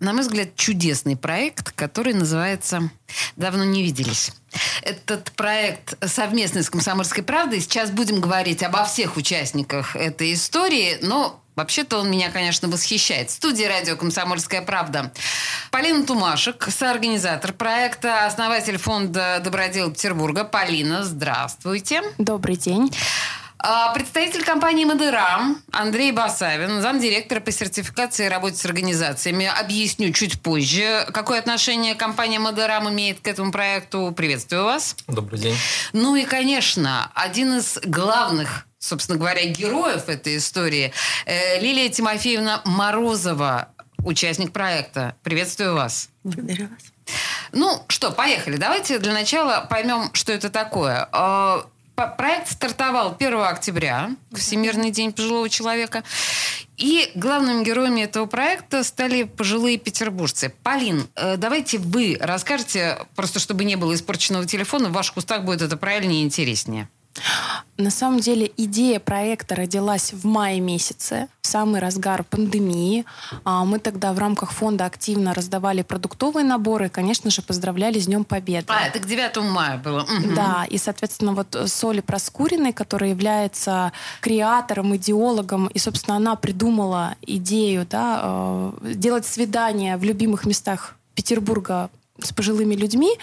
на мой взгляд, чудесный проект, который называется «Давно не виделись». Этот проект совместный с «Комсомольской правдой». Сейчас будем говорить обо всех участниках этой истории, но Вообще-то он меня, конечно, восхищает. В студии радио «Комсомольская правда». Полина Тумашек, соорганизатор проекта, основатель фонда «Добродел Петербурга». Полина, здравствуйте. Добрый день. А, Представитель компании «Модерам» Андрей Басавин, замдиректора по сертификации и работе с организациями. Объясню чуть позже, какое отношение компания «Модерам» имеет к этому проекту. Приветствую вас. Добрый день. Ну и, конечно, один из главных собственно говоря, героев этой истории. Э, Лилия Тимофеевна Морозова, участник проекта. Приветствую вас. Благодарю вас. Ну что, поехали. Давайте для начала поймем, что это такое. Проект стартовал 1 октября, Всемирный день пожилого человека. И главными героями этого проекта стали пожилые петербуржцы. Полин, э, давайте вы расскажете, просто чтобы не было испорченного телефона, в ваших устах будет это правильнее и интереснее. На самом деле идея проекта родилась в мае месяце, в самый разгар пандемии. А, Мы тогда в рамках фонда активно раздавали продуктовые наборы, и, конечно же, поздравляли с Днем Победы. А, это к 9 мая было. Да, и, соответственно, вот Соли Проскуриной, которая является креатором, идеологом, и, собственно, она придумала идею да, э, делать свидания в любимых местах Петербурга с пожилыми людьми,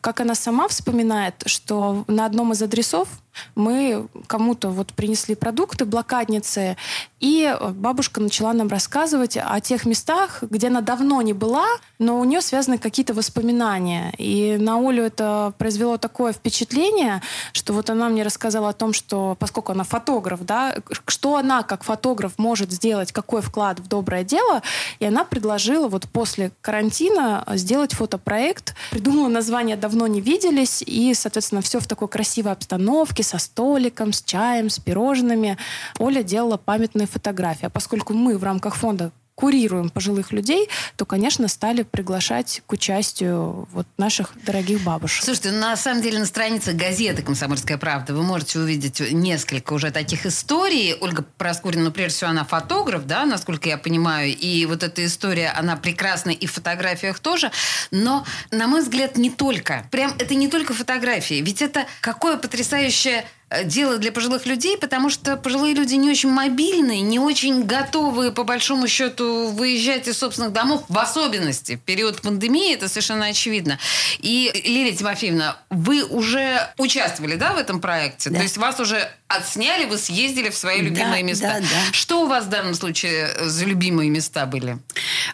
как она сама вспоминает, что на одном из адресов мы кому-то вот принесли продукты, блокадницы, и бабушка начала нам рассказывать о тех местах, где она давно не была, но у нее связаны какие-то воспоминания. И на Олю это произвело такое впечатление, что вот она мне рассказала о том, что поскольку она фотограф, да, что она как фотограф может сделать, какой вклад в доброе дело, и она предложила вот после карантина сделать фотопроект, придумала название «Давно не виделись», и, соответственно, все в такой красивой обстановке, со столиком, с чаем, с пирожными. Оля делала памятные фотографии. А поскольку мы в рамках фонда курируем пожилых людей, то, конечно, стали приглашать к участию вот наших дорогих бабушек. Слушайте, ну, на самом деле на странице газеты «Комсомольская правда» вы можете увидеть несколько уже таких историй. Ольга Проскурина, ну, прежде всего, она фотограф, да, насколько я понимаю, и вот эта история, она прекрасна и в фотографиях тоже, но, на мой взгляд, не только. Прям это не только фотографии, ведь это какое потрясающее дело для пожилых людей, потому что пожилые люди не очень мобильные, не очень готовы, по большому счету, выезжать из собственных домов, в особенности в период пандемии, это совершенно очевидно. И, Лилия Тимофеевна, вы уже участвовали, да, в этом проекте? Да. То есть вас уже отсняли, вы съездили в свои Да, любимые места. да, да. Что у вас в данном случае за любимые места были?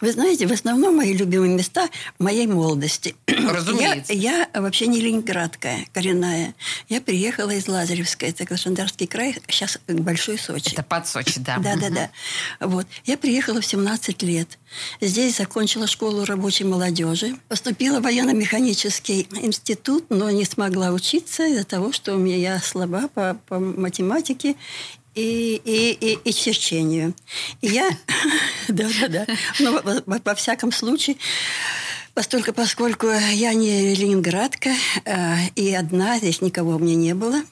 Вы знаете, в основном мои любимые места моей молодости. Разумеется. Я, я вообще не ленинградская, коренная. Я приехала из Лазаревска, это Краснодарский край, сейчас Большой Сочи. Это под Сочи, да. Да, да, да. Вот. Я приехала в 17 лет. Здесь закончила школу рабочей молодежи. Поступила в военно-механический институт, но не смогла учиться из-за того, что у меня я слаба по, по математике и, и, и, и черчению. И я... Да-да-да. Но во, во- во всяком случае... Постольку, поскольку я не ленинградка, э, и одна, здесь никого у меня не было,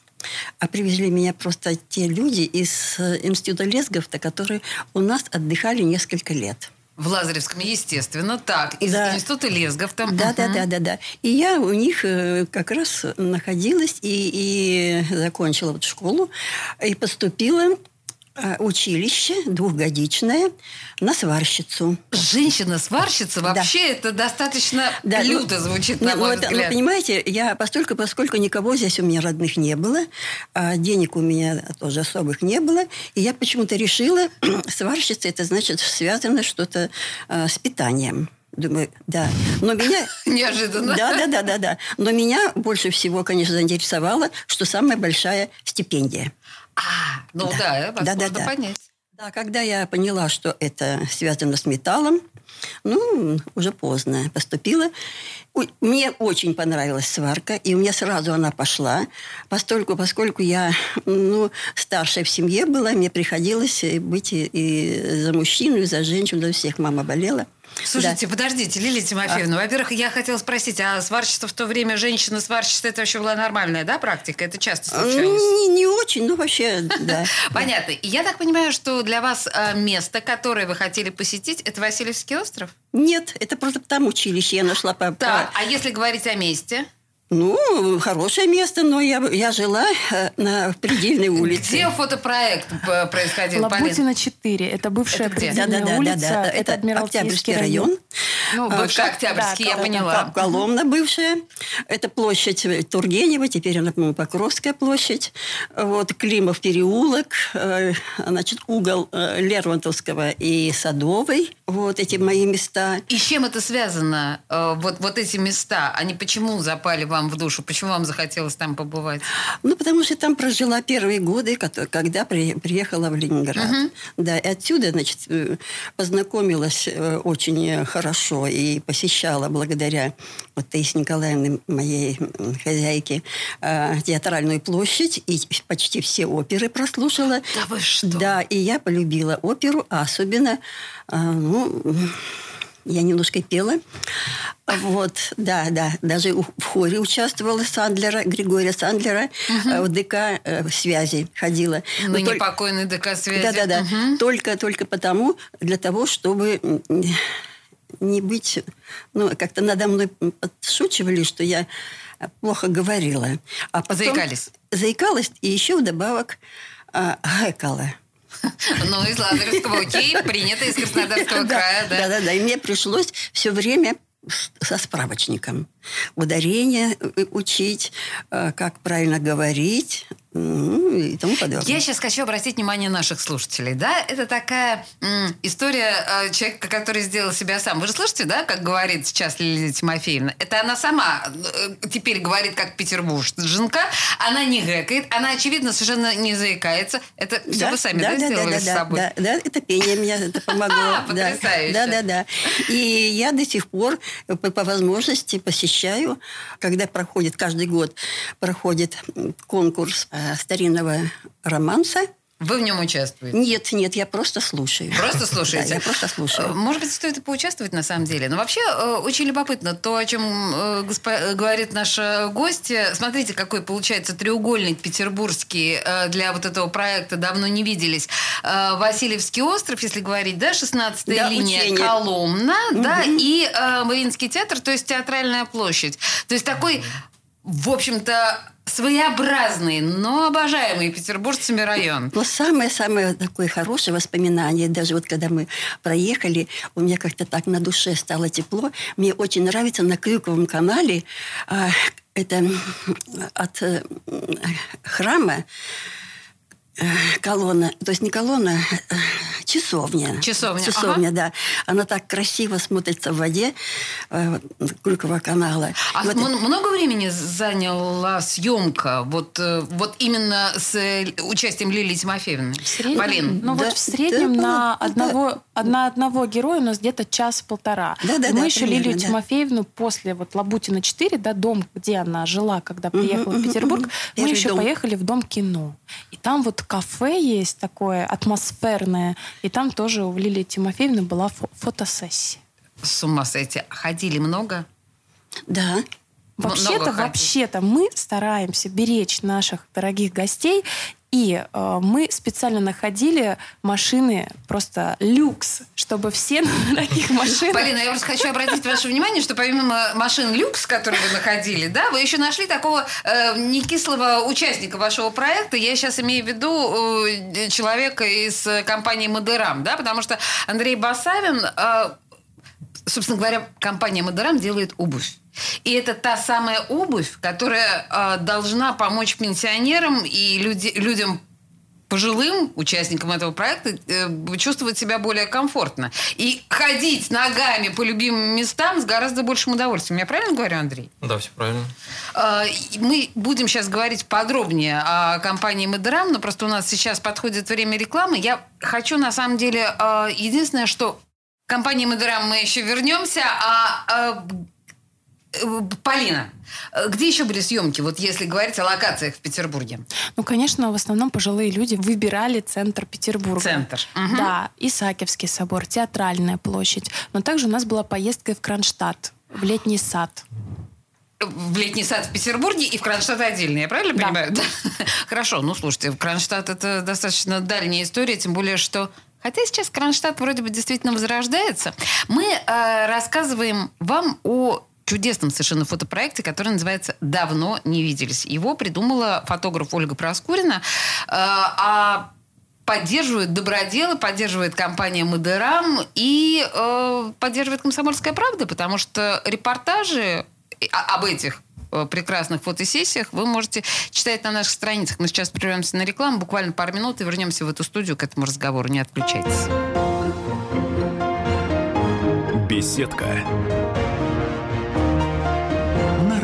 а привезли меня просто те люди из э, института Лесговта, которые у нас отдыхали несколько лет. В Лазаревском, естественно. Так, из Да. института Лесговта. Да, да, Мгм. да, да, да. И я у них э, как раз находилась и, и закончила вот школу и поступила училище двухгодичное на сварщицу. Женщина-сварщица Да. вообще это достаточно Да, ну, люто звучит, ну, на мой вот, ну, взгляд. понимаете, я постольку, поскольку никого здесь у меня родных не было, а денег у меня тоже особых не было, и я почему-то решила, сварщица, это значит связано что-то а, с питанием. Думаю, да. Но меня... Неожиданно. Да, да, да, да, да. Но меня больше всего, конечно, заинтересовало, что самая большая стипендия. А, ну да, вас Да, да, да. понять. Да, когда я поняла, что это связано с металлом, ну, уже поздно поступила. Мне очень понравилась сварка, и у меня сразу она пошла. Постольку, поскольку я ну, старшая в семье была, мне приходилось быть и, и за мужчину, и за женщину, за всех. Мама болела. Слушайте, да. подождите, Лилия Тимофеевна. А. Во-первых, я хотела спросить, а сварщица в то время, женщина-сварщица, это вообще была нормальная, да, практика? Это часто случалось? Не, не очень, ну вообще, да. Понятно. И я так понимаю, что для вас э, место, которое вы хотели посетить, это Васильевский остров? Нет, это просто там училище я нашла. По, так, а если говорить о месте? Ну, хорошее место, но я, я жила э, на предельной улице. Где фотопроект происходил? Лабутина 4. Это бывшая это предельная да, да, улица. Да, да, да. Это, это Октябрьский район. район. Ну, а, бывший Октябрьский, да, я поняла. Коломна бывшая. Это площадь Тургенева, теперь она, по-моему, Покровская площадь. Вот, Климов переулок, э, значит, угол э, Лермонтовского и Садовой. Вот эти мои места. И с чем это связано? Вот, вот эти места, они почему запали вам в душу? Почему вам захотелось там побывать? Ну, потому что там прожила первые годы, когда приехала в Ленинград. Угу. Да, и отсюда, значит, э, познакомилась э, очень хорошо и посещала благодаря вот Таисе Николаевне, моей хозяйке, э, театральную площадь и почти все оперы прослушала. Да вы что? Да, и я полюбила оперу, а особенно, ну, я немножко пела. Вот, да, да. Даже в хоре участвовала Сандлера, Григория Сандлера. Угу. В ДК э, связи ходила. Ну, не только... покойный ДК связи. Да, да, да. Угу. Только, только потому, для того, чтобы не быть... Ну, как-то надо мной подшучивали, что я плохо говорила. А потом Заикались? Заикалась, и еще вдобавок а, гэкала. Ну, из Лазаревского, окей, принято из Краснодарского края, да. Да-да-да, и мне пришлось все время со справочником. Ударение э, учить, э, как правильно говорить, ну, и тому подобное. Я сейчас хочу обратить внимание наших слушателей. Да? Это такая м, история э, человека, который сделал себя сам. Вы же слышите, да, как говорит сейчас Лилия Тимофеевна? Это она сама э, теперь говорит, как петербурженка. Она не гэкает, она, очевидно, совершенно не заикается. Это все да, вы сами да, да, да, сделали да, с да, собой? Да, да, это пение мне это помогло. Потрясающе. Да, да, да. И я до сих пор по, по возможности посещаю, когда проходит, каждый год проходит конкурс э, старинного романса. Вы в нем участвуете? Нет, нет, я просто слушаю. Просто слушаете? Да, я просто слушаю. Э, может быть, стоит и поучаствовать на самом деле. Но вообще э, очень любопытно то, о чем э, говорит наша гостья. Смотрите, какой получается треугольник петербургский для вот этого проекта. Давно не виделись. Васильевский остров, если говорить, да, 16-я да, линия, учение. Коломна, угу. да, и Мариинский театр, то есть театральная площадь. То есть такой, в общем-то, своеобразный, но обожаемый петербуржцами район. Но самое-самое такое хорошее воспоминание, даже вот когда мы проехали, у меня как-то так на душе стало тепло. Мне очень нравится на Крюковом канале, а, это от э, храма колонна, то есть не колонна, э, часовня. Часовня. Часовня, ага. да. Она так красиво смотрится в воде э, Кулькова канала. А вот... много времени заняла съемка вот, э, вот именно с участием Лилии Тимофеевны? В среднем, Полин? Ну да, вот в среднем да, на, одного, да. на одного героя у нас где-то час-полтора. Да, да, Мы да, еще примерно, Лилию да. Тимофеевну после вот Лабутина 4, да, дом, где она жила, когда приехала угу, в Петербург, угу, мы еще дом. поехали в Дом кино. И там вот кафе есть такое атмосферное, и там тоже у Лилии Тимофеевны была фо- фотосессия. С ума сойти. Ходили много? Да. Вообще-то, вообще-то мы стараемся беречь наших дорогих гостей и э, мы специально находили машины просто люкс, чтобы все на таких машинах... Полина, я просто хочу обратить ваше внимание, что помимо машин люкс, которые вы находили, да, вы еще нашли такого э, некислого участника вашего проекта. Я сейчас имею в виду э, человека из компании Модерам, да, потому что Андрей Басавин, э, собственно говоря, компания Модерам делает обувь. И это та самая обувь, которая э, должна помочь пенсионерам и люди, людям пожилым участникам этого проекта э, чувствовать себя более комфортно. И ходить ногами по любимым местам с гораздо большим удовольствием. Я правильно говорю, Андрей? Да, все правильно. Э, мы будем сейчас говорить подробнее о компании Мадерам, но просто у нас сейчас подходит время рекламы. Я хочу, на самом деле, э, единственное, что к компании Мадерам мы еще вернемся, а Полина, где еще были съемки, вот если говорить о локациях в Петербурге? Ну, конечно, в основном пожилые люди выбирали центр Петербурга. Центр. Угу. Да, Исаакиевский собор, Театральная площадь. Но также у нас была поездка в Кронштадт, в летний сад в летний сад в Петербурге и в Кронштадт отдельно, я правильно да. понимаю? Да. Хорошо, ну слушайте, в Кронштадт это достаточно дальняя история, тем более, что Хотя сейчас Кронштадт вроде бы действительно возрождается. Мы э, рассказываем вам о чудесном совершенно фотопроекте, который называется «Давно не виделись». Его придумала фотограф Ольга Проскурина. Э, а поддерживают доброделы, поддерживает компания Мадерам и э, поддерживает «Комсомольская правда», потому что репортажи об этих э, прекрасных фотосессиях вы можете читать на наших страницах. Мы сейчас прервемся на рекламу, буквально пару минут, и вернемся в эту студию к этому разговору. Не отключайтесь. Беседка.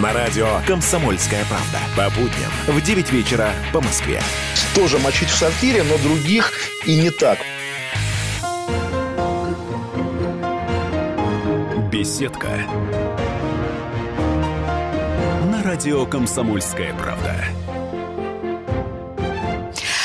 На радио «Комсомольская правда». По будням в 9 вечера по Москве. Тоже мочить в сортире, но других и не так. Беседка. На радио «Комсомольская правда».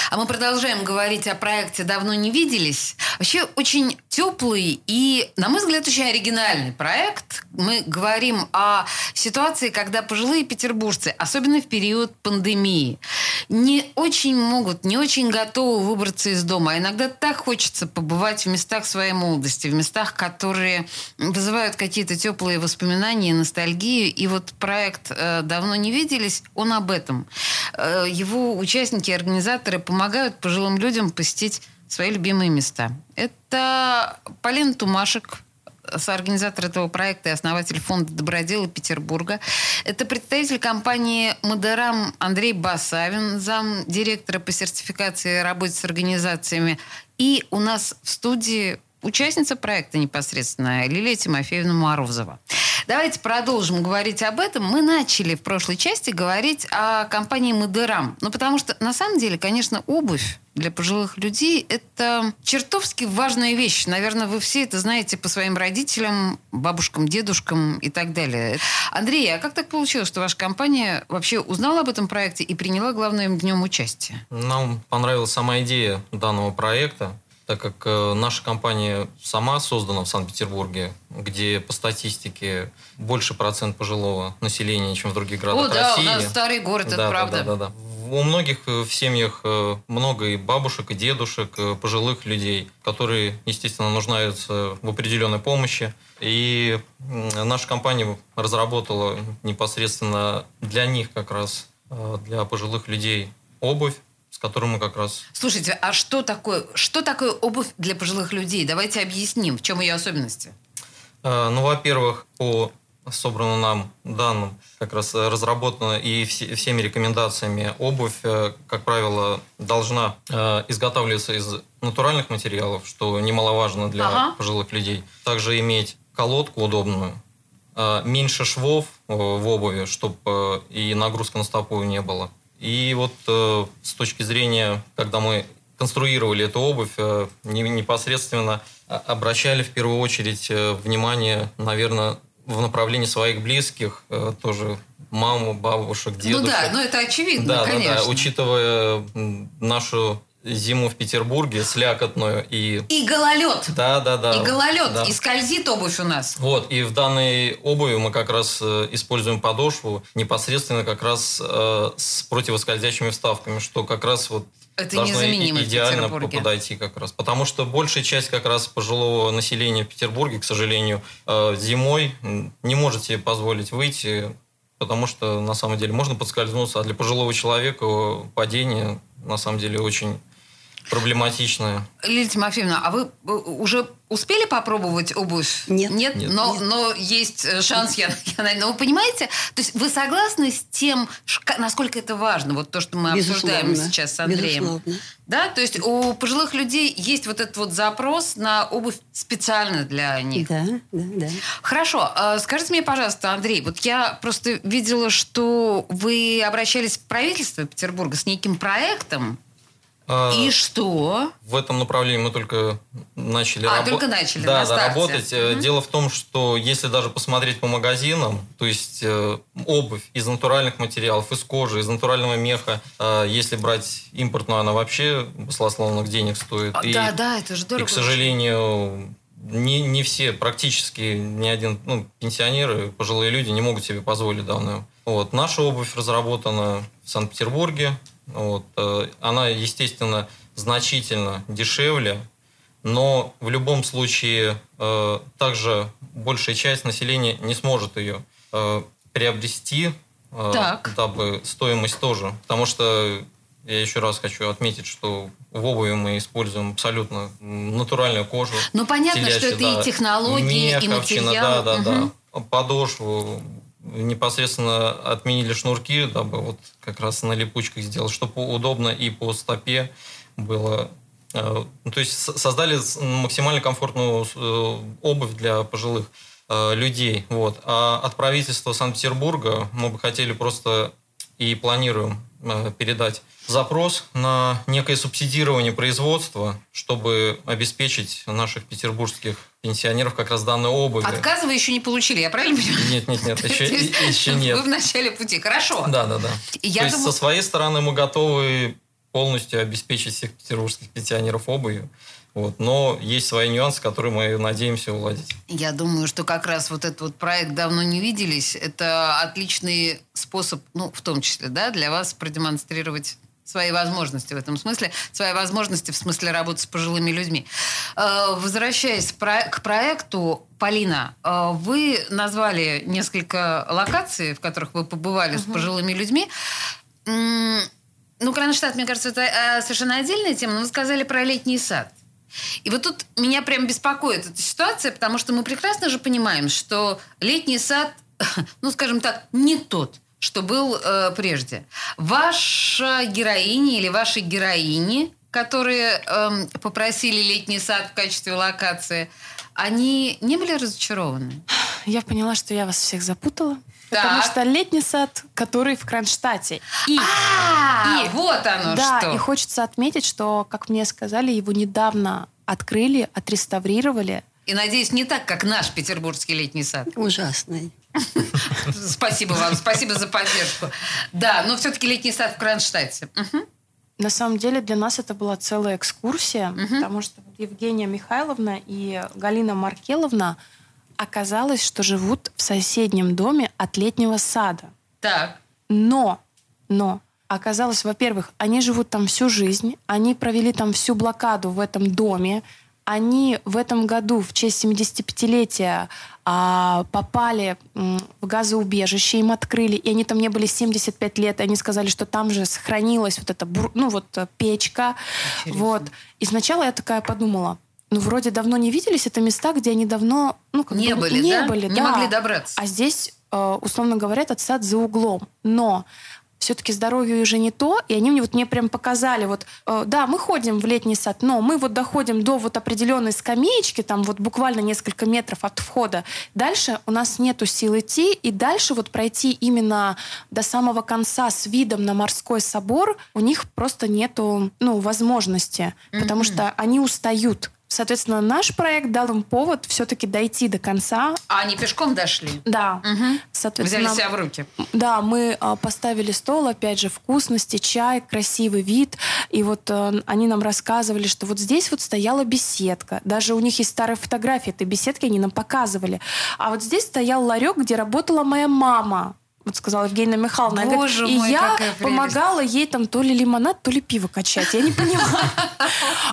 А мы продолжаем говорить о проекте «Давно не виделись». Вообще очень теплый и, на мой взгляд, очень оригинальный проект. Мы говорим о ситуации, когда пожилые петербуржцы, особенно в период пандемии, не очень могут, не очень готовы выбраться из дома. А иногда так хочется побывать в местах своей молодости, в местах, которые вызывают какие-то теплые воспоминания, ностальгию. И вот проект э, «Давно не виделись», он об этом. Э, его участники, организаторы помогают помогают пожилым людям посетить свои любимые места. Это Полина Тумашек, соорганизатор этого проекта и основатель фонда «Доброделы» Петербурга. Это представитель компании «Модерам» Андрей Басавин, зам директора по сертификации и работе с организациями. И у нас в студии участница проекта непосредственно Лилия Тимофеевна Морозова. Давайте продолжим говорить об этом. Мы начали в прошлой части говорить о компании Модерам. Ну, потому что, на самом деле, конечно, обувь для пожилых людей – это чертовски важная вещь. Наверное, вы все это знаете по своим родителям, бабушкам, дедушкам и так далее. Андрей, а как так получилось, что ваша компания вообще узнала об этом проекте и приняла, главное, в нем участие? Нам понравилась сама идея данного проекта так как э, наша компания сама создана в Санкт-Петербурге, где по статистике больше процент пожилого населения, чем в других городах О, да, России. у нас старый город, да, это правда. Да, да, да. У многих э, в семьях э, много и бабушек, и дедушек, пожилых людей, которые, естественно, нуждаются в определенной помощи. И наша компания разработала непосредственно для них как раз, для пожилых людей, обувь, с которым мы как раз... Слушайте, а что такое, что такое обувь для пожилых людей? Давайте объясним, в чем ее особенности. Э, ну, во-первых, по собранным нам данным, как раз разработана и все, всеми рекомендациями обувь, э, как правило, должна э, изготавливаться из натуральных материалов, что немаловажно для ага. пожилых людей. Также иметь колодку удобную, меньше швов в обуви, чтобы и нагрузка на стопу не было. И вот э, с точки зрения, когда мы конструировали эту обувь, э, непосредственно обращали в первую очередь э, внимание, наверное, в направлении своих близких, э, тоже маму, бабушек, дедушек. Ну да, ну это очевидно, да, конечно. Да, да, учитывая нашу зиму в Петербурге, слякотную и... И гололед. Да, да, да. И гололед, да. и скользит обувь у нас. Вот, и в данной обуви мы как раз э, используем подошву непосредственно как раз э, с противоскользящими вставками, что как раз вот Это должно идеально подойти как раз. Потому что большая часть как раз пожилого населения в Петербурге, к сожалению, э, зимой не может себе позволить выйти, потому что на самом деле можно подскользнуться, а для пожилого человека падение на самом деле очень проблематичное. Лилия Тимофеевна, а вы э, уже успели попробовать обувь? Нет. Нет? Нет. Но, Нет. но есть э, шанс, я, я наверное. Но вы понимаете, то есть вы согласны с тем, насколько это важно, вот то, что мы обсуждаем Безусловно. сейчас с Андреем? Безусловно. Да, то есть у пожилых людей есть вот этот вот запрос на обувь специально для них. Да, да, да. Хорошо, а скажите мне, пожалуйста, Андрей, вот я просто видела, что вы обращались в правительство Петербурга с неким проектом, Э, и что? В этом направлении мы только начали А, рабо- только начали, да, на да, работать. Мгм. Дело в том, что если даже посмотреть по магазинам, то есть э, обувь из натуральных материалов, из кожи, из натурального меха, э, если брать импортную, она вообще баслословных денег стоит. А, И- да, да, это же И, дорого. к сожалению, не, не все, практически ни один, ну, пенсионеры, пожилые люди не могут себе позволить данную. Вот. Наша обувь разработана в Санкт-Петербурге. Вот. Э, Она, естественно, значительно дешевле, но в любом случае э, также большая часть населения не сможет ее э, приобрести, Так. дабы стоимость тоже. Потому что я еще раз хочу отметить, что в обуви мы используем абсолютно натуральную кожу. Ну, понятно, что телячью, это и да. технологии, и Мех, овчина, материалы. Да, да, Мгм. да. Подошву непосредственно отменили шнурки, дабы вот как раз на липучках сделать, чтобы удобно и по стопе было. Э, ну, То есть создали максимально комфортную э, обувь для пожилых э, людей. Вот. А от правительства Санкт-Петербурга мы бы хотели просто и планируем передать запрос на некое субсидирование производства, чтобы обеспечить наших петербургских пенсионеров как раз данной обувью. Отказа вы еще не получили, я правильно понимаю? Нет, нет, нет, еще, есть еще нет. Вы в начале пути. Хорошо. Да, да, да. Я То есть думаю- со своей стороны мы готовы полностью обеспечить всех петербургских пенсионеров обувью. Вот. Но есть свои нюансы, которые мы надеемся уладить. Я думаю, что как раз вот этот вот проект «Давно не виделись» – это отличный способ, ну, в том числе, да, для вас продемонстрировать свои возможности в этом смысле, свои возможности в смысле работы с пожилыми людьми. Э, Возвращаясь к проекту, Полина, э, вы назвали несколько локаций, в которых вы побывали с пожилыми людьми. Ну, Кронштадт, мне кажется, это э, совершенно отдельная тема, но вы сказали про летний сад. И вот тут меня прям беспокоит эта ситуация, потому что мы прекрасно же понимаем, что летний сад, ну, скажем так, не тот, что был э, прежде. Ваша героиня или ваши героини, которые эм, попросили летний сад в качестве локации, они не были разочарованы? Я поняла, что я вас всех запутала. Так. Потому что летний сад, который в Кронштадте. И, А, И- вот оно да, что. и хочется отметить, что, как мне сказали, его недавно открыли, отреставрировали. И, надеюсь, не так, как наш петербургский летний сад. Ужасный. Спасибо вам, спасибо за поддержку. Да, но все-таки летний сад в Кронштадте. На самом деле для нас это была целая экскурсия, потому что Евгения Михайловна и Галина Маркеловна оказалось, что живут в соседнем доме от летнего сада. Так. Но, но оказалось, во-первых, они живут там всю жизнь, они провели там всю блокаду в этом доме, они в этом году в честь 75-летия а, попали м, в газоубежище, им открыли, и они там не были 75 лет, и они сказали, что там же сохранилась вот эта бур- ну, вот, э, печка. Вот. И сначала я такая подумала, ну, вроде давно не виделись, это места, где они давно ну, как Не бы, были, не да? были, Не да. могли добраться. А здесь, э, условно говоря, этот сад за углом. Но все-таки здоровье уже не то, и они мне вот мне прям показали, вот, э, да, мы ходим в летний сад, но мы вот доходим до вот определенной скамеечки, там вот буквально несколько метров от входа. Дальше у нас нету сил идти, и дальше вот пройти именно до самого конца с видом на морской собор у них просто нету, ну, возможности, потому что они устают. Соответственно, наш проект дал им повод все-таки дойти до конца. А они пешком дошли? Да, Мгм. соответственно, Взяли себя в руки. да, мы а, поставили стол, опять же, вкусности, чай, красивый вид. И вот э, они нам рассказывали, что вот здесь вот стояла беседка. Даже у них есть старые фотографии этой беседки, они нам показывали. А вот здесь стоял ларек, где работала моя мама. Вот сказала Евгения Михайловна. Боже говорит, мой, и я помогала ей там то ли лимонад, то ли пиво качать. Я не поняла.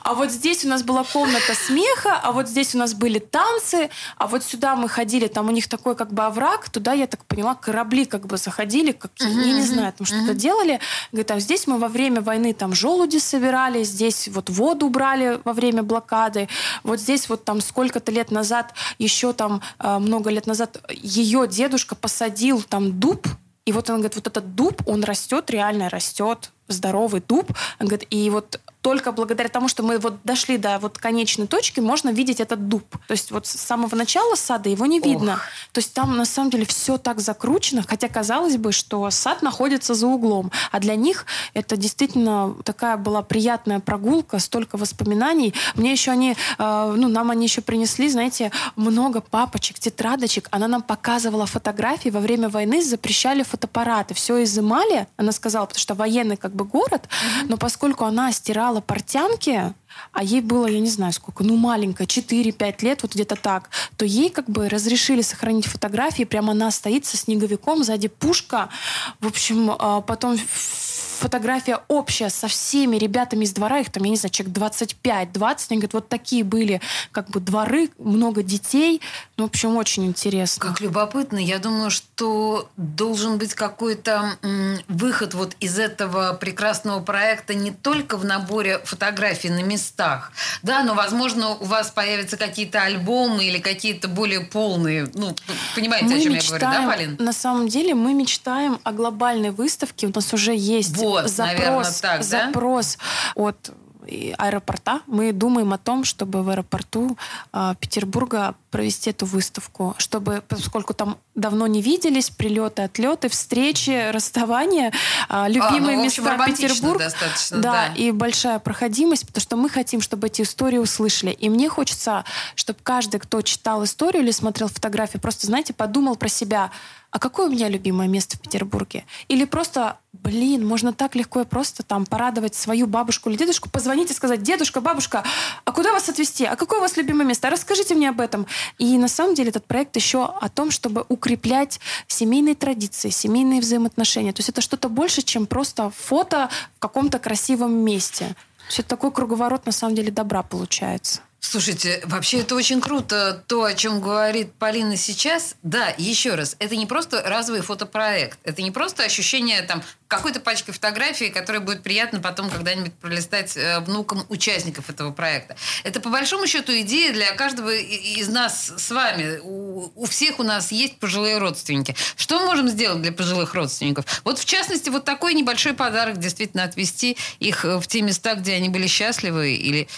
А вот здесь у нас была комната смеха, а вот здесь у нас были танцы, а вот сюда мы ходили, там у них такой как бы овраг, туда, я так поняла, корабли как бы заходили, как, я не знаю, там что-то делали. Говорит, а здесь мы во время войны там желуди собирали, здесь вот воду брали во время блокады, вот здесь вот там сколько-то лет назад, еще там э, много лет назад, ее дедушка посадил там дуб, и вот он говорит, вот этот дуб, он растет, реально растет, здоровый дуб. Он говорит, и вот только благодаря тому, что мы вот дошли до вот конечной точки, можно видеть этот дуб. То есть вот с самого начала сада его не видно. То есть там на самом деле все так закручено, хотя казалось бы, что сад находится за углом. А для них это действительно такая была приятная прогулка, столько воспоминаний. Мне еще они, э, ну, нам они еще принесли, знаете, много папочек, тетрадочек. Она нам показывала фотографии. Во время войны запрещали фотоаппараты. Все изымали, она сказала, потому что военный как бы город, но поскольку она стирала портянки, а ей было, я не знаю сколько, ну маленькая, 4-5 лет, вот где-то так, то ей как бы разрешили сохранить фотографии, прямо она стоит со снеговиком, сзади пушка. В общем, а, потом фотография общая со всеми ребятами из двора, их там, я не знаю, человек 25-20, они говорят, вот такие были как бы дворы, много детей. Ну, в общем, очень интересно. Как любопытно. Я думаю, что должен быть какой-то м, выход вот из этого прекрасного проекта не только в наборе фотографий на местах, да, но, возможно, у вас появятся какие-то альбомы или какие-то более полные, ну, понимаете, Мы о чем мечтаем, я говорю, да, Полин? На самом деле мы мечтаем о глобальной выставке. У нас уже есть Вот, запрос, наверно, так, да? запрос от и аэропорта. Мы думаем о том, чтобы в аэропорту э, Петербурга провести эту выставку, чтобы, поскольку там давно не виделись, прилеты, отлеты, встречи, расставания, э, любимые ну, в общем, места романтично Петербург. достаточно, да, да. и большая проходимость, потому что мы хотим, чтобы эти истории услышали. И мне хочется, чтобы каждый, кто читал историю или смотрел фотографии, просто, знаете, подумал про себя, а какое у меня любимое место в Петербурге? Или просто, блин, можно так легко и просто там порадовать свою бабушку или дедушку, позвонить и сказать, дедушка, бабушка, а куда вас отвезти? А какое у вас любимое место? Расскажите мне об этом. И на самом деле этот проект еще о том, чтобы укреплять семейные традиции, семейные взаимоотношения. То есть это что-то больше, чем просто фото в каком-то красивом месте. Это такой круговорот, на самом деле, добра получается. Слушайте, вообще это очень круто, то, о чем говорит Полина сейчас. Да, еще раз, это не просто разовый фотопроект, это не просто ощущение там какой-то пачки фотографий, которая будет приятно потом когда-нибудь пролистать э, внукам участников этого проекта. Это по большому счету идея для каждого из нас с вами. У, у всех у нас есть пожилые родственники. Что мы можем сделать для пожилых родственников? Вот в частности, вот такой небольшой подарок действительно отвести их э, в те места, где они были счастливы или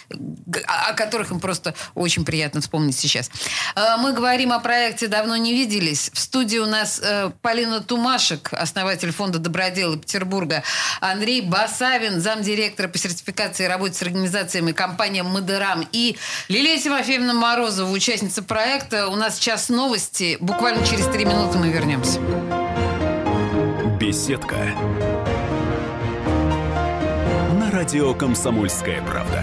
о которых им просто очень приятно вспомнить сейчас. Э, Мы говорим о проекте «Давно не виделись». В студии у нас э, Полина Тумашек, основатель фонда «Доброделы» Петербурга, Андрей Басавин, замдиректора по сертификации и работе с организациями компания «Модерам» и Лилия Тимофеевна Морозова, участница проекта. У нас час новости. Буквально через три минуты мы вернемся. Беседка. На радио «Комсомольская правда».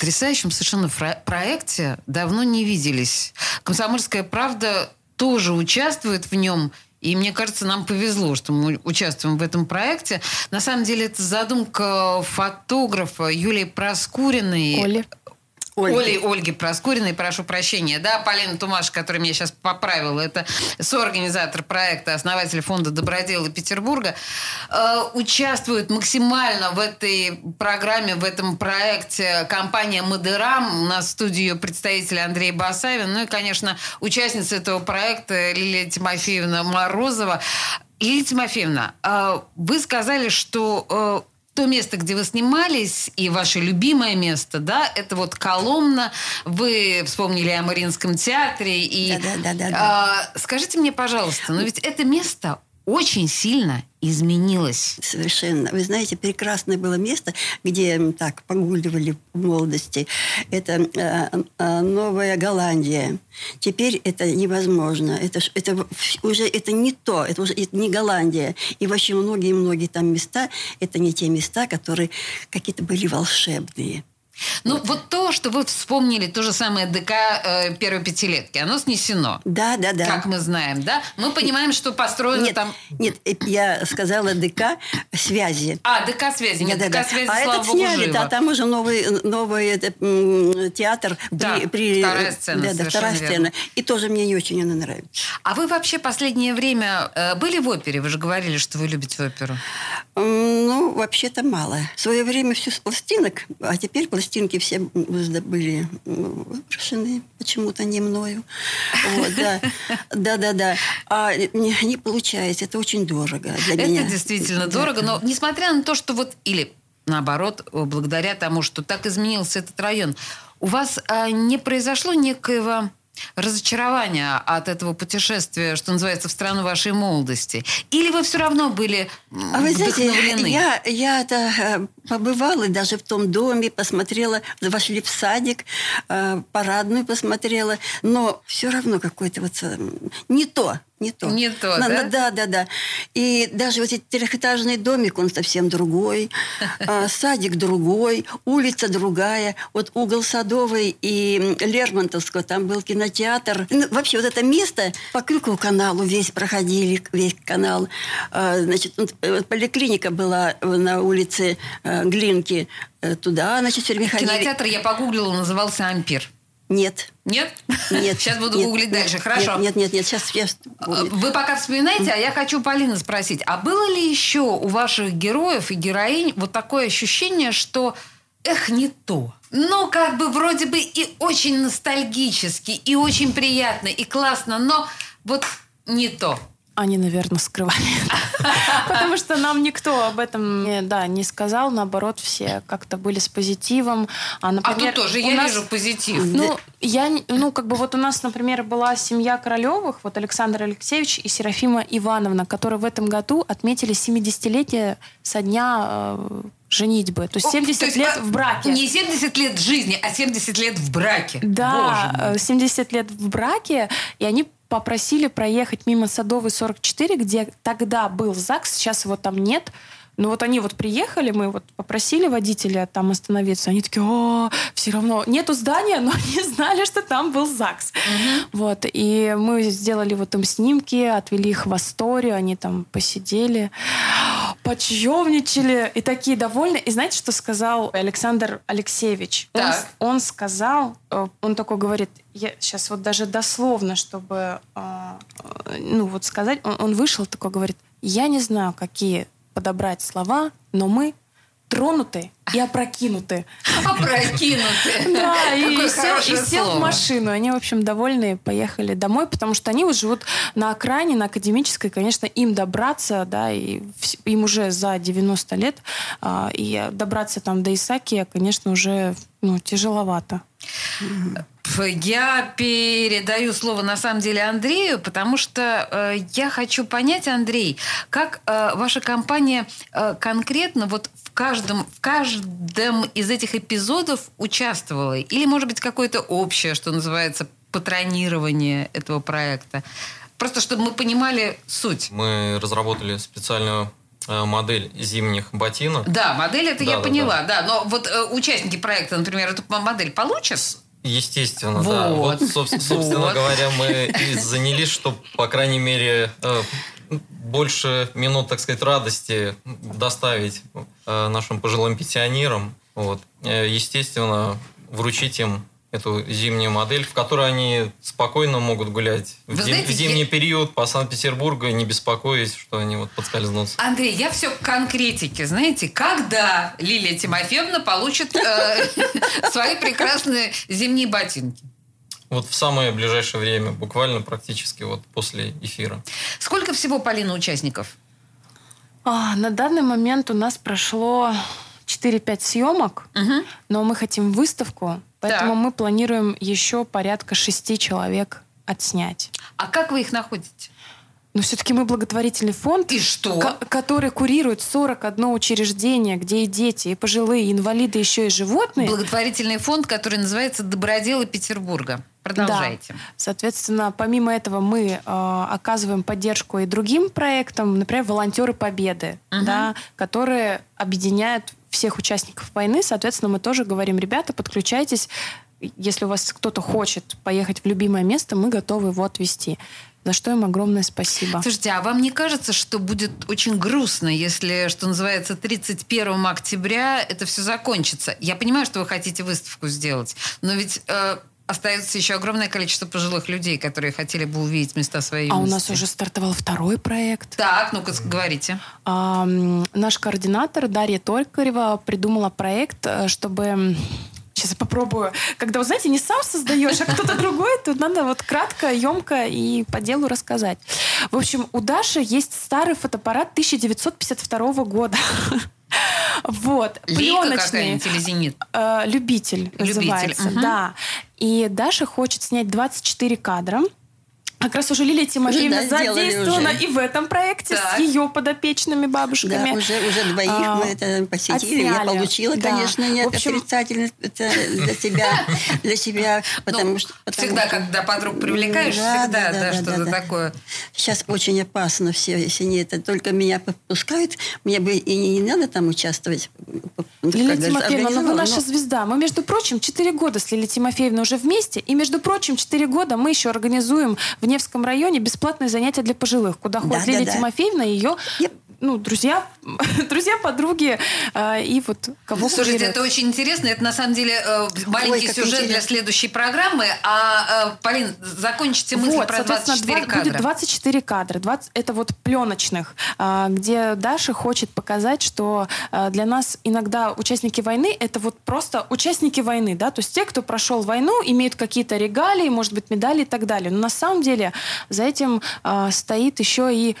потрясающем совершенно проекте. Давно не виделись. «Комсомольская правда» тоже участвует в нем. И мне кажется, нам повезло, что мы участвуем в этом проекте. На самом деле, это задумка фотографа Юлии Проскуриной. Оли. Ольги. Оли, Ольги Проскуриной, прошу прощения. Да, Полина Тумаш, которая меня сейчас поправила, это соорганизатор проекта, основатель фонда «Доброделы Петербурга», э, участвует максимально в этой программе, в этом проекте компания «Модерам». У нас в студии ее представитель Андрей Басавин. Ну и, конечно, участница этого проекта Лилия Тимофеевна Морозова. Лилия Тимофеевна, э, вы сказали, что э, то место, где вы снимались, и ваше любимое место, да, это вот Коломна. Вы вспомнили о Мариинском театре. И, да, да, да, да, э, скажите мне, пожалуйста, но ведь это место очень сильно изменилось. Совершенно. Вы знаете, прекрасное было место, где так погуливали в молодости. Это э, э, Новая Голландия. Теперь это невозможно. Это, это уже это не то. Это уже это не Голландия. И вообще многие-многие там места, это не те места, которые какие-то были волшебные. Ну, вот. вот то, что вы вспомнили, то же самое ДК э, первой пятилетки, оно снесено. Да, да, да. Как мы знаем, да? Мы понимаем, что построено нет, там... Нет, э, я сказала ДК связи. А, ДК связи. Нет, да, ДК да, связи, А слава этот богу, сняли, живо. да, там уже новый, новый это, театр. Да, при, при, вторая сцена, Да, да, вторая верно. сцена. И тоже мне не очень она нравится. А вы вообще последнее время э, были в опере? Вы же говорили, что вы любите оперу. Ну, вообще-то мало. В свое время все пластинок, а теперь пластинки все были выброшены почему-то не мною. Вот, да. да, да, да. А не, не получается. Это очень дорого для Это меня. действительно Да. дорого, но несмотря на то, что вот... Или наоборот, благодаря тому, что так изменился этот район, у вас а, не произошло некоего разочарования от этого путешествия, что называется, в страну вашей молодости? Или вы все равно были А вы знаете, вдохновлены? я, я это, э, побывала даже в том доме, посмотрела, вошли в садик, э, парадную посмотрела, но все равно какой-то вот э, не то, не то. Не то, На- да? Да, да, да. И даже вот этот трехэтажный домик, он совсем другой, а, садик другой, улица другая. Вот угол Садовой и Лермонтовского, там был кинотеатр. Ну, вообще вот это место по Крюкову каналу весь проходили, весь канал. Значит, э, поликлиника была на улице э, Глинки. Э, Туда, значит, все время ходили. Кинотеатр я погуглила, назывался «Ампир». Нет. Нет? Нет. Сейчас буду нет, гуглить нет, дальше. Хорошо. Нет, нет, нет, нет, сейчас я... Вы пока вспоминаете, а я хочу Полина спросить. А было ли еще у ваших героев и героинь вот такое ощущение, что эх, не то? Ну, как бы вроде бы и очень ностальгически, и очень приятно, и классно, но вот не то. Они, наверное, скрывали. Потому что нам никто об этом не, да, не сказал. Наоборот, все как-то были с позитивом. А, А например, тут тоже я нас- вижу позитив. Ну, я, ну, как бы вот у нас, например, была семья Королевых, вот Александр Алексеевич и Серафима Ивановна, которые в этом году отметили 70-летие со дня э, женитьбы. То есть О, 70 то есть, лет а, в браке. Не 70 лет жизни, а 70 лет в браке. Да, Боже мой. э, 70 лет в браке, и они попросили проехать мимо Садовой 44, где тогда был ЗАГС, сейчас его там нет. Но вот они вот приехали, мы вот попросили водителя там остановиться. Они такие, о, все равно нету здания, но они знали, что там был ЗАГС. Вот, и мы сделали вот им снимки, отвели их в Асторию, они там посидели, почевничали и такие довольны. И знаете, что сказал Александр Алексеевич? Он, Так. он сказал, э, он такой говорит, я сейчас вот даже дословно, чтобы э, э, ну вот сказать, он, он вышел такой, говорит, я не знаю, какие подобрать слова, но мы тронуты и опрокинуты. Опрокинуты. Да, и сел, в машину. Они, в общем, довольные, поехали домой, потому что они вот живут на окраине, на Академической. Конечно, им добраться, да, и им уже за 90 лет, а, и добраться там до Исаки, конечно, уже ну, тяжеловато. Я передаю слово на самом деле Андрею, потому что э, я хочу понять, Андрей, как э, ваша компания э, конкретно вот в каждом, в каждом из этих эпизодов участвовала? Или, может быть, какое-то общее, что называется, патронирование этого проекта? Просто чтобы мы понимали суть. Мы разработали специальную э, модель зимних ботинок. Да, модель это Да, я да, поняла, да. Но вот э, участники проекта, например, эту модель получат? Естественно, да. Вот. Вот, соб- собственно Вот. говоря, мы и занялись, чтобы, по крайней мере, э, больше минут, так сказать, радости доставить э, нашим пожилым пенсионерам. Вот. Э, Естественно, вручить им эту зимнюю модель, в которой они спокойно могут гулять в, Вы знаете, в зимний я- период по Санкт-Петербургу, не беспокоясь, что они вот подскользнутся. Андрей, я все к конкретике. Знаете, когда Лилия Тимофеевна получит э, свои прекрасные зимние ботинки? Вот в самое ближайшее время, буквально практически вот после эфира. Сколько всего, Полина, участников? А, на данный момент у нас прошло 4-5 съемок, но мы хотим выставку, поэтому Так. мы планируем еще порядка 6 человек отснять. А как вы их находите? Но все-таки мы благотворительный фонд, И что? ко- который курирует 41 учреждение, где и дети, и пожилые, и инвалиды, еще и животные. Благотворительный фонд, который называется «Доброделы Петербурга». Продолжайте. Да. Соответственно, помимо этого мы э, оказываем поддержку и другим проектам, например, волонтеры Победы, Мгм. да, которые объединяют всех участников войны. Соответственно, мы тоже говорим, ребята, подключайтесь. Если у вас кто-то хочет поехать в любимое место, мы готовы его отвезти. За что им огромное спасибо. Слушайте, а вам не кажется, что будет очень грустно, если, что называется, 31 октября это все закончится? Я понимаю, что вы хотите выставку сделать, но ведь э, остается еще огромное количество пожилых людей, которые хотели бы увидеть места своей А у юности. нас уже стартовал второй проект. Так, ну-ка, говорите. А, наш координатор Дарья Толькарева придумала проект, э, чтобы... Сейчас я попробую. Когда, вы знаете, не сам создаешь, а кто-то другой, то надо вот кратко, емко и по делу рассказать. В общем, у Даши есть старый фотоаппарат 1952 года. Вот. Лейка пленочный. какая-нибудь или зенит? Э, любитель, Любитель, называется, да. И Даша хочет снять 24 кадра. Как раз уже Лилия Тимофеевна Уже, да, задействована уже. и в этом проекте Так. с ее подопечными бабушками. Да, уже, уже двоих А, мы это посетили. Я отсняли. получила, Да. конечно, не В общем- отрицательно для себя, для себя, потому что... потому Всегда, что- когда подруг привлекаешь, Да, всегда, да, да, да, что-то да. такое. Сейчас очень опасно все, если не это. Только меня подпускают, мне бы и не, не надо там участвовать. Лилия Когда Тимофеевна, ну вы наша но- звезда. Мы, между прочим, 4 года с Лилией Тимофеевной уже вместе. И, между прочим, 4 года мы еще организуем в Невском районе бесплатные занятия для пожилых, куда ходит да, Лилия да. Тимофеевна и ее ну, друзья, друзья, подруги э, и вот кого Слушайте, курирует. это очень интересно. Это на самом деле э, маленький как сюжет для интересно. следующей программы. А, э, Полин, закончите мысль Вот, про соответственно, 24 два- кадра. будет 24 кадра. 20, это вот пленочных, а, где Даша хочет показать, что а, для нас иногда участники войны это вот просто участники войны, да, то есть те, кто прошел войну, имеют какие-то регалии, может быть, медали и так далее. Но на самом деле за этим а, стоит еще и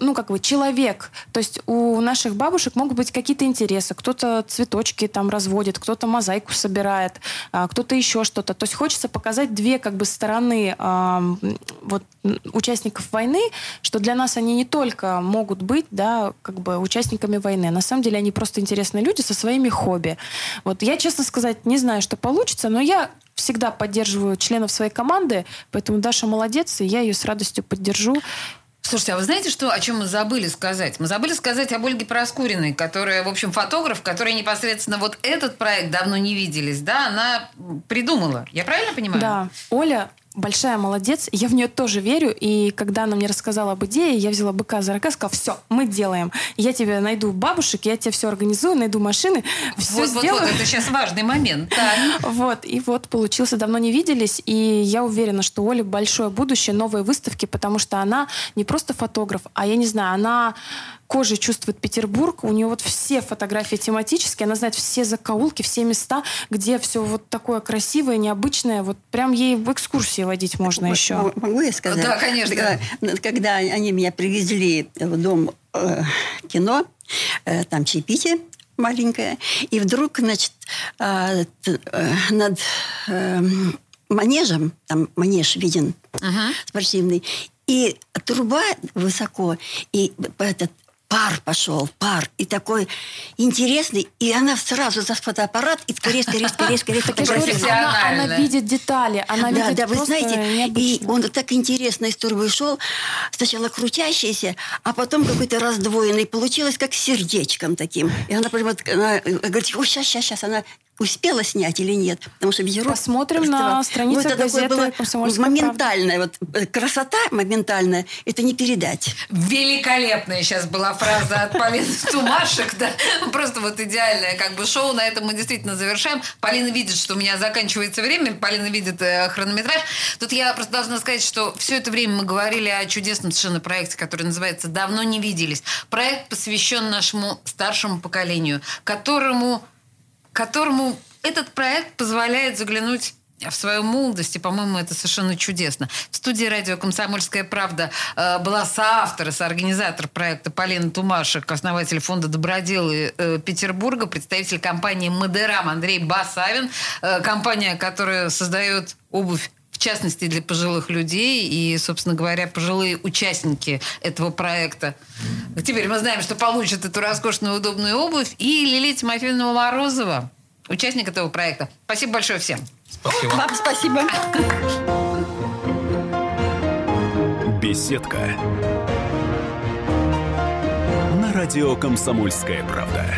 ну, как бы человек. То есть у наших бабушек могут быть какие-то интересы. Кто-то цветочки там разводит, кто-то мозаику собирает, а, кто-то еще что-то. То есть хочется показать две как бы стороны вот, участников войны, что для нас они не только могут быть, да, как бы участниками войны, а на самом деле они просто интересные люди со своими хобби. Вот я, честно сказать, не знаю, что получится, но я всегда поддерживаю членов своей команды, поэтому Даша молодец, и я ее с радостью поддержу. Слушайте, а вы знаете, что, о чем мы забыли сказать? Мы забыли сказать об Ольге Проскуриной, которая, в общем, фотограф, которая непосредственно вот этот проект давно не виделись, да, она придумала. Я правильно понимаю? Да. Оля большая молодец. Я в нее тоже верю. И когда она мне рассказала об идее, я взяла быка за рога и сказала, все, мы делаем. Я тебе найду бабушек, я тебе все организую, найду машины, все Вот, вот, сделаю. вот, это сейчас важный момент. Да. Вот, и вот получился, давно не виделись, и я уверена, что у Оли большое будущее, новые выставки, потому что она не просто фотограф, а я не знаю, она кожей чувствует Петербург, у нее вот все фотографии тематические, она знает все закоулки, все места, где все вот такое красивое, необычное, вот прям ей в экскурсии водить можно М- еще. Могу я сказать? Да, конечно. Когда, когда они меня привезли в дом э, кино, э, там чаепитие маленькое, и вдруг, значит, э, э, над э, манежем, там манеж виден спортивный, и труба высоко, и этот пар пошел, пар, и такой интересный, и она сразу за фотоаппарат, и скорее, скорее, скорее, скорее Так я же говорю, фотографировала. она, она видит детали, она да, видит да, вы знаете, и необычно. он так интересно из турбы шел, сначала крутящийся, а потом какой-то раздвоенный, получилось как сердечком таким. И она прямо, она говорит, ой, сейчас, сейчас, сейчас, она успела снять или нет. Потому что Бьюро... Посмотрим на странице ну, это газеты такое было «Комсомольская моментальная, вот э, красота моментальная, это не передать. Великолепная сейчас была фраза от Полины Тумашек, да, просто вот идеальное как бы шоу, на этом мы действительно завершаем. Полина видит, что у меня заканчивается время, Полина видит э, хронометраж. Тут я просто должна сказать, что все это время мы говорили о чудесном совершенно проекте, который называется «Давно не виделись». Проект посвящен нашему старшему поколению, которому которому этот проект позволяет заглянуть в свою молодость, и, по-моему, это совершенно чудесно. В студии радио «Комсомольская правда» э, была соавтор и соорганизатор проекта Полина Тумашек, основатель фонда «Доброделы» э, Петербурга, представитель компании «Модерам» Андрей Басавин, э, компания, которая создает обувь в частности для пожилых людей и, собственно говоря, пожилые участники этого проекта. Теперь мы знаем, что получат эту роскошную удобную обувь. И Лилия Тимофеевна Морозова, участник этого проекта. Спасибо большое всем. Спасибо. Вам спасибо. Беседка. На радио «Комсомольская правда».